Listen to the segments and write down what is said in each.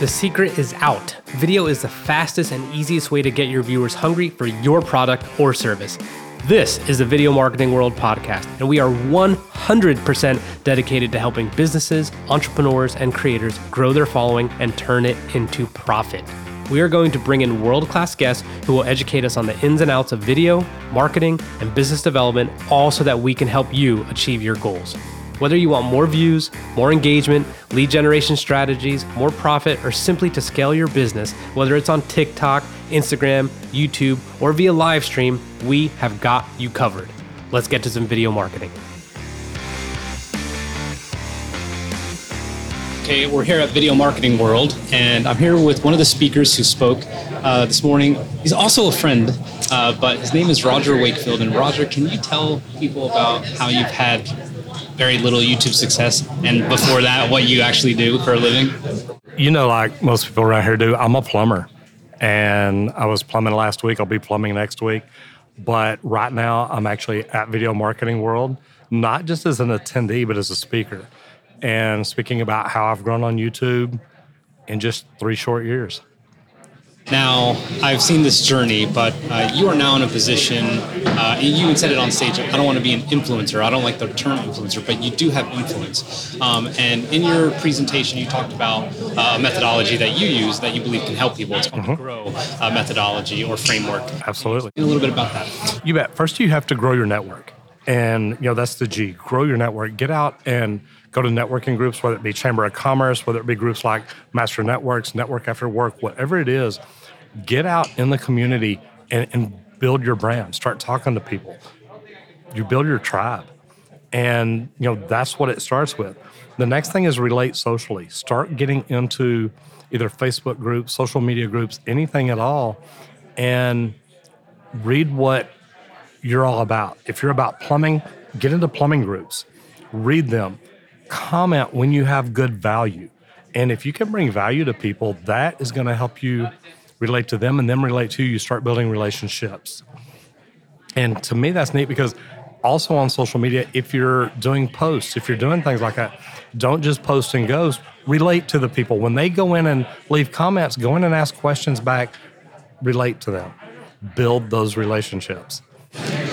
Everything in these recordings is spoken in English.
The secret is out. Video is the fastest and easiest way to get your viewers hungry for your product or service. This is the Video Marketing World podcast, and we are 100% dedicated to helping businesses, entrepreneurs, and creators grow their following and turn it into profit. We are going to bring in world class guests who will educate us on the ins and outs of video, marketing, and business development, all so that we can help you achieve your goals. Whether you want more views, more engagement, lead generation strategies, more profit, or simply to scale your business, whether it's on TikTok, Instagram, YouTube, or via live stream, we have got you covered. Let's get to some video marketing. Okay, we're here at Video Marketing World, and I'm here with one of the speakers who spoke uh, this morning. He's also a friend, uh, but his name is Roger Wakefield. And Roger, can you tell people about how you've had very little YouTube success, and before that, what you actually do for a living? You know, like most people around here do, I'm a plumber. And I was plumbing last week. I'll be plumbing next week. But right now, I'm actually at Video Marketing World, not just as an attendee, but as a speaker. And speaking about how I've grown on YouTube in just three short years. Now, I've seen this journey, but uh, you are now in a position, uh, you even said it on stage, I don't want to be an influencer. I don't like the term influencer, but you do have influence. Um, and in your presentation, you talked about uh, a methodology that you use that you believe can help people. It's called mm-hmm. the GROW uh, methodology or framework. Absolutely. A little bit about that. You bet. First, you have to grow your network. And, you know, that's the G grow your network. Get out and go to networking groups, whether it be Chamber of Commerce, whether it be groups like Master Networks, Network After Work, whatever it is get out in the community and, and build your brand. Start talking to people. You build your tribe. And you know, that's what it starts with. The next thing is relate socially. Start getting into either Facebook groups, social media groups, anything at all, and read what you're all about. If you're about plumbing, get into plumbing groups, read them, comment when you have good value. And if you can bring value to people, that is going to help you relate to them and them relate to you, you start building relationships. And to me, that's neat because also on social media, if you're doing posts, if you're doing things like that, don't just post and go. Relate to the people. When they go in and leave comments, go in and ask questions back, relate to them, build those relationships.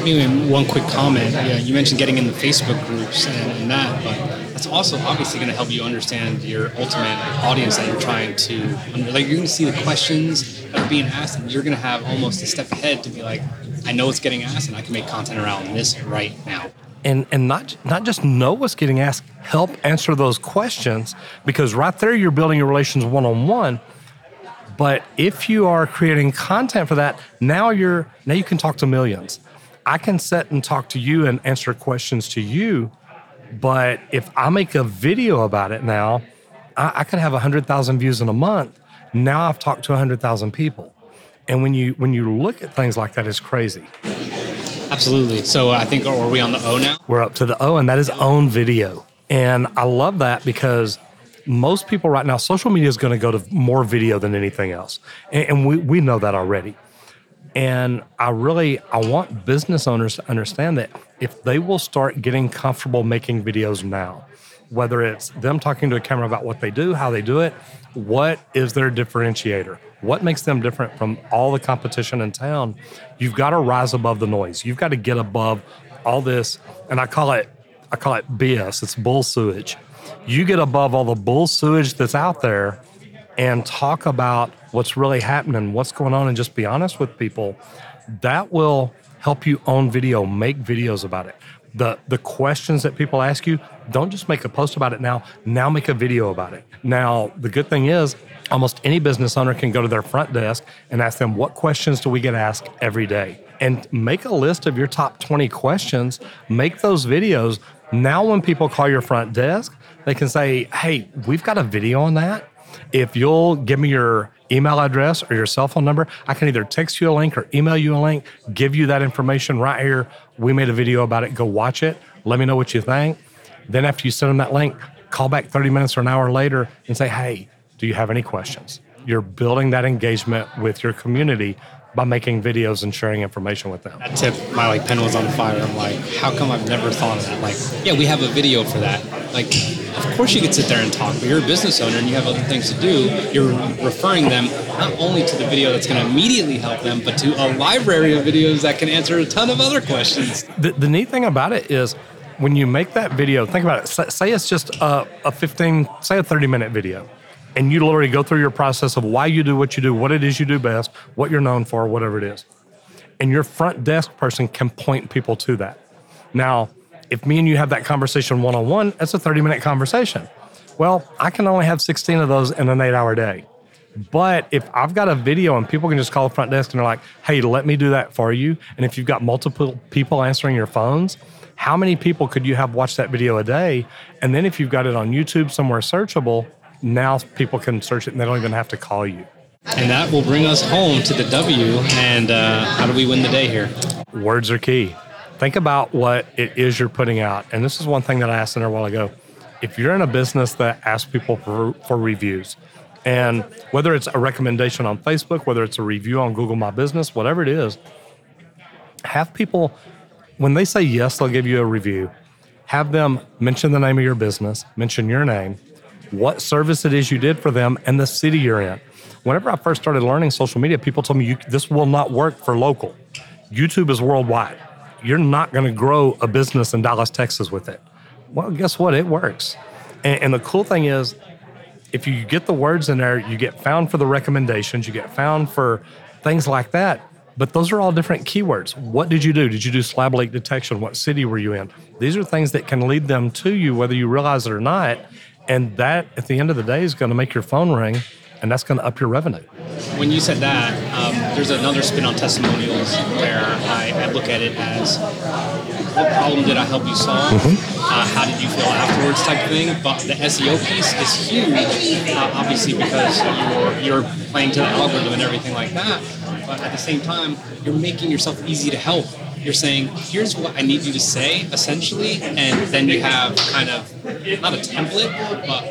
Maybe one quick comment. Yeah, you mentioned getting in the Facebook groups and, and that, but that's also obviously going to help you understand your ultimate audience that you're trying to like you're going to see the questions that are being asked and you're going to have almost a step ahead to be like i know what's getting asked and i can make content around this right now. And and not not just know what's getting asked help answer those questions because right there you're building your relations one-on-one. But if you are creating content for that now you're now you can talk to millions i can sit and talk to you and answer questions to you but if I make a video about it now, I, I could have 100,000 views in a month. Now I've talked to 100,000 people. And when you when you look at things like that, it's crazy. Absolutely. So uh, I think are we on the O now? We're up to the O, and that is own video. And I love that because most people right now, social media is going to go to more video than anything else. And, and we, we know that already. And I really I want business owners to understand that if they will start getting comfortable making videos now, whether it's them talking to a camera about what they do, how they do it, what is their differentiator? What makes them different from all the competition in town? You've got to rise above the noise. You've got to get above all this, and I call it I call it BS. It's bull sewage. You get above all the bull sewage that's out there and talk about what's really happening, what's going on, and just be honest with people, that will help you own video, make videos about it. The, the questions that people ask you, don't just make a post about it now. Now make a video about it. Now, the good thing is, almost any business owner can go to their front desk and ask them, What questions do we get asked every day? And make a list of your top 20 questions, make those videos. Now, when people call your front desk, they can say, Hey, we've got a video on that if you'll give me your email address or your cell phone number, I can either text you a link or email you a link, give you that information right here. We made a video about it. Go watch it. Let me know what you think. Then, after you send them that link, call back 30 minutes or an hour later and say, hey, do you have any questions? You're building that engagement with your community by making videos and sharing information with them. That tip, my like pen was on fire. I'm like, how come I've never thought of that? Like, yeah, we have a video for that. Like, of course you could sit there and talk, but you're a business owner and you have other things to do. You're referring them not only to the video that's going to immediately help them, but to a library of videos that can answer a ton of other questions. The, the neat thing about it is when you make that video, think about it. Say it's just a, a 15, say a 30 minute video, and you literally go through your process of why you do what you do, what it is you do best, what you're known for, whatever it is. And your front desk person can point people to that. Now, if me and you have that conversation one on one, that's a 30 minute conversation. Well, I can only have 16 of those in an eight hour day. But if I've got a video and people can just call the front desk and they're like, hey, let me do that for you. And if you've got multiple people answering your phones, how many people could you have watch that video a day? And then if you've got it on YouTube somewhere searchable, now people can search it and they don't even have to call you. And that will bring us home to the W. And uh, how do we win the day here? Words are key. Think about what it is you're putting out. And this is one thing that I asked in there a while ago. If you're in a business that asks people for, for reviews, and whether it's a recommendation on Facebook, whether it's a review on Google My Business, whatever it is, have people, when they say yes, they'll give you a review, have them mention the name of your business, mention your name, what service it is you did for them, and the city you're in. Whenever I first started learning social media, people told me this will not work for local. YouTube is worldwide you're not going to grow a business in Dallas, Texas with it. Well, guess what? It works. And, and, the cool thing is, if you get the words in there, you get found for the recommendations, you get found for things like that. But those are all different keywords. What did you do? Did you do slab leak detection? What city were you in? These are things that can lead them to you, whether you realize it or not. And that, at the end of the day, is going to make your phone ring and that's going to up your revenue. When you said that, um, there's another spin on testimonials where I, I, look at it as what problem did I help you solve? Mm-hmm. Uh, how did you feel afterwards, type of thing. But the SEO piece is huge, uh, obviously because you're you're playing to the algorithm and everything like that. But at the same time, you're making yourself easy to help you're saying, here's what I need you to say, essentially, and then you have kind of not a template, but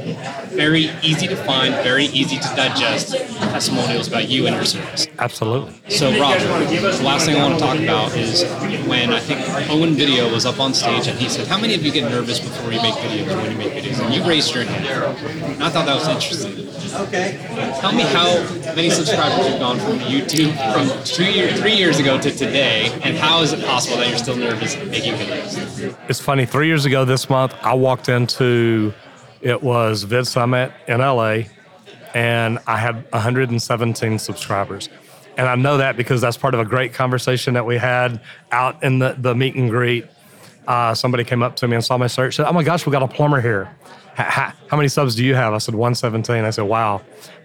very easy to find, very easy to digest testimonials about you and your service. Absolutely. So, Rob, the last thing I want to talk about is when I think Owen Video was up on stage and he said, How many of you get nervous before you make videos when you make videos? And you raised your hand. And I thought that was interesting. Okay. Tell me how many subscribers you've gone from YouTube from two years, three years ago to today, and how is it possible that you're still nervous making videos? It's funny. Three years ago this month, I walked into it was Vid Summit in LA, and I had 117 subscribers. And I know that because that's part of a great conversation that we had out in the, the meet and greet. Uh, somebody came up to me and saw my search, said, Oh my gosh, we got a plumber here how, how many subs do you have? I said, 117. I said, wow,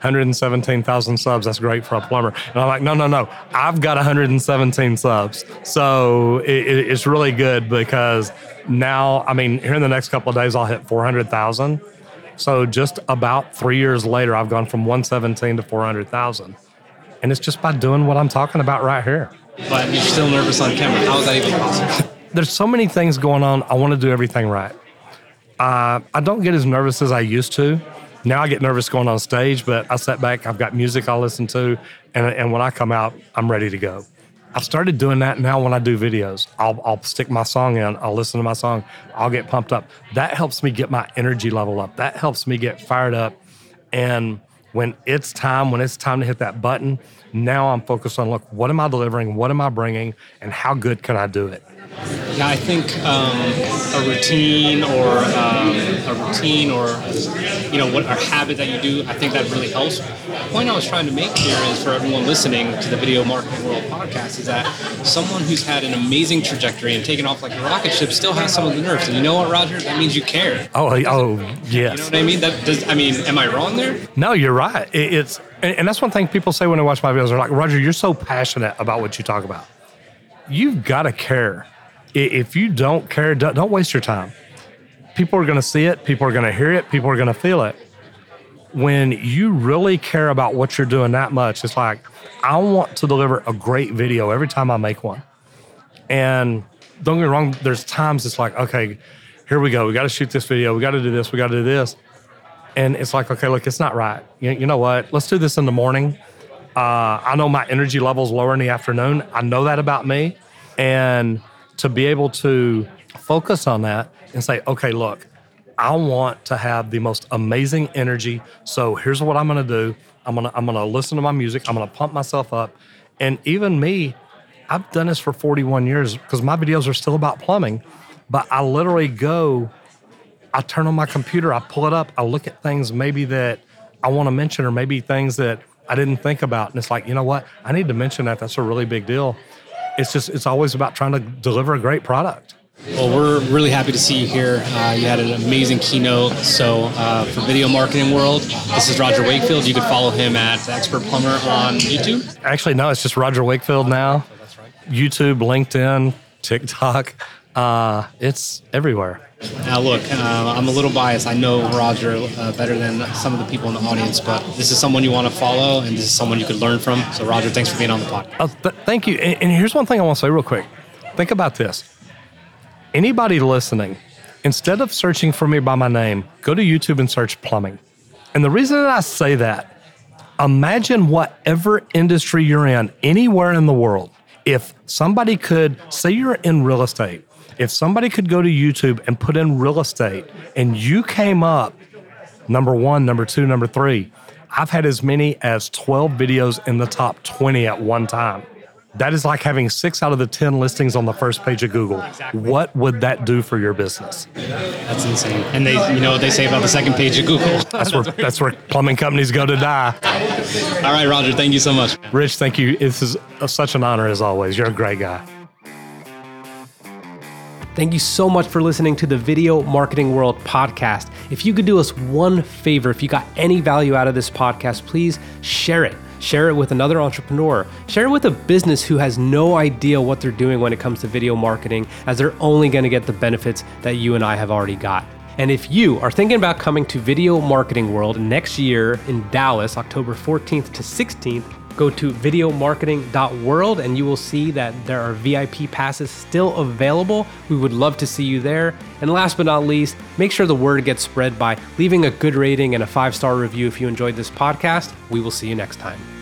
117,000 subs. That's great for a plumber. And I'm like, no, no, no. I've got 117 subs. So it, it, it's really good because now, I mean, here in the next couple of days, I'll hit 400,000. So just about three years later, I've gone from 117 to 400,000. And it's just by doing what I'm talking about right here. But you're still nervous on camera. How is that even possible? There's so many things going on. I want to do everything right. Uh, I don't get as nervous as I used to. Now I get nervous going on stage, but I sit back. I've got music I'll listen to, and, and when I come out, I'm ready to go. I've started doing that now when I do videos. I'll, I'll stick my song in, I'll listen to my song, I'll get pumped up. That helps me get my energy level up. That helps me get fired up. And when it's time, when it's time to hit that button, now I'm focused on look, what am I delivering? What am I bringing? And how good can I do it? Yeah, I think um, a routine or um, a routine or you know what a habit that you do, I think that really helps. The point I was trying to make here is for everyone listening to the Video Marketing World podcast is that someone who's had an amazing trajectory and taken off like a rocket ship still has some of the nerves. And you know what, Roger? That means you care. Oh, oh, yes. You know what I mean? That does. I mean, am I wrong there? No, you're right. It's and that's one thing people say when they watch my videos. They're like, Roger, you're so passionate about what you talk about. You've got to care if you don't care, don't waste your time. People are going to see it, people are going to hear it, people are going to feel it. When you really care about what you're doing that much, it's like, I want to deliver a great video every time I make one. And don't get me wrong, there's times it's like, okay, here we go. We got to shoot this video. We got to do this. We got to do this. And it's like, okay, look, it's not right. You, you know what? Let's do this in the morning. Uh, I know my energy level's lower in the afternoon. I know that about me. And to be able to focus on that and say, okay, look, I want to have the most amazing energy. So here's what I'm going to do. I'm going to I'm going to listen to my music. I'm going to pump myself up. And even me, I've done this for 41 years because my videos are still about plumbing, but I literally go I turn on my computer, I pull it up, I look at things maybe that I want to mention or maybe things that I didn't think about. And it's like, you know what? I need to mention that. That's a really big deal. It's just, it's always about trying to deliver a great product. Well, we're really happy to see you here. Uh, you had an amazing keynote. So, uh, for Video Marketing World, this is Roger Wakefield. You can follow him at Expert Plumber on YouTube. Actually, no, it's just Roger Wakefield now. YouTube, LinkedIn, TikTok. Uh, it's everywhere. Now, look, uh, I'm a little biased. I know Roger uh, better than some of the people in the audience, but this is someone you want to follow, and this is someone you could learn from. So, Roger, thanks for being on the podcast. Oh, th- thank you. And, and here's one thing I want to say real quick. Think about this. Anybody listening, instead of searching for me by my name, go to YouTube and search plumbing. And the reason that I say that, imagine whatever industry you're in, anywhere in the world, if somebody could say you're in real estate if somebody could go to YouTube and put in real estate and you came up number one, number two, number three, I've had as many as 12 videos in the top 20 at one time. That is like having six out of the 10 listings on the first page of Google. Exactly. What would that do for your business? That's insane. And they, you know what they say about the second page of Google. That's where, that's where plumbing companies go to die. All right, Roger, thank you so much. Rich, thank you. This is such an honor as always. You're a great guy. Thank you so much for listening to the Video Marketing World podcast. If you could do us one favor, if you got any value out of this podcast, please share it. Share it with another entrepreneur. Share it with a business who has no idea what they're doing when it comes to video marketing, as they're only going to get the benefits that you and I have already got. And if you are thinking about coming to Video Marketing World next year in Dallas, October 14th to 16th, Go to videomarketing.world and you will see that there are VIP passes still available. We would love to see you there. And last but not least, make sure the word gets spread by leaving a good rating and a five star review if you enjoyed this podcast. We will see you next time.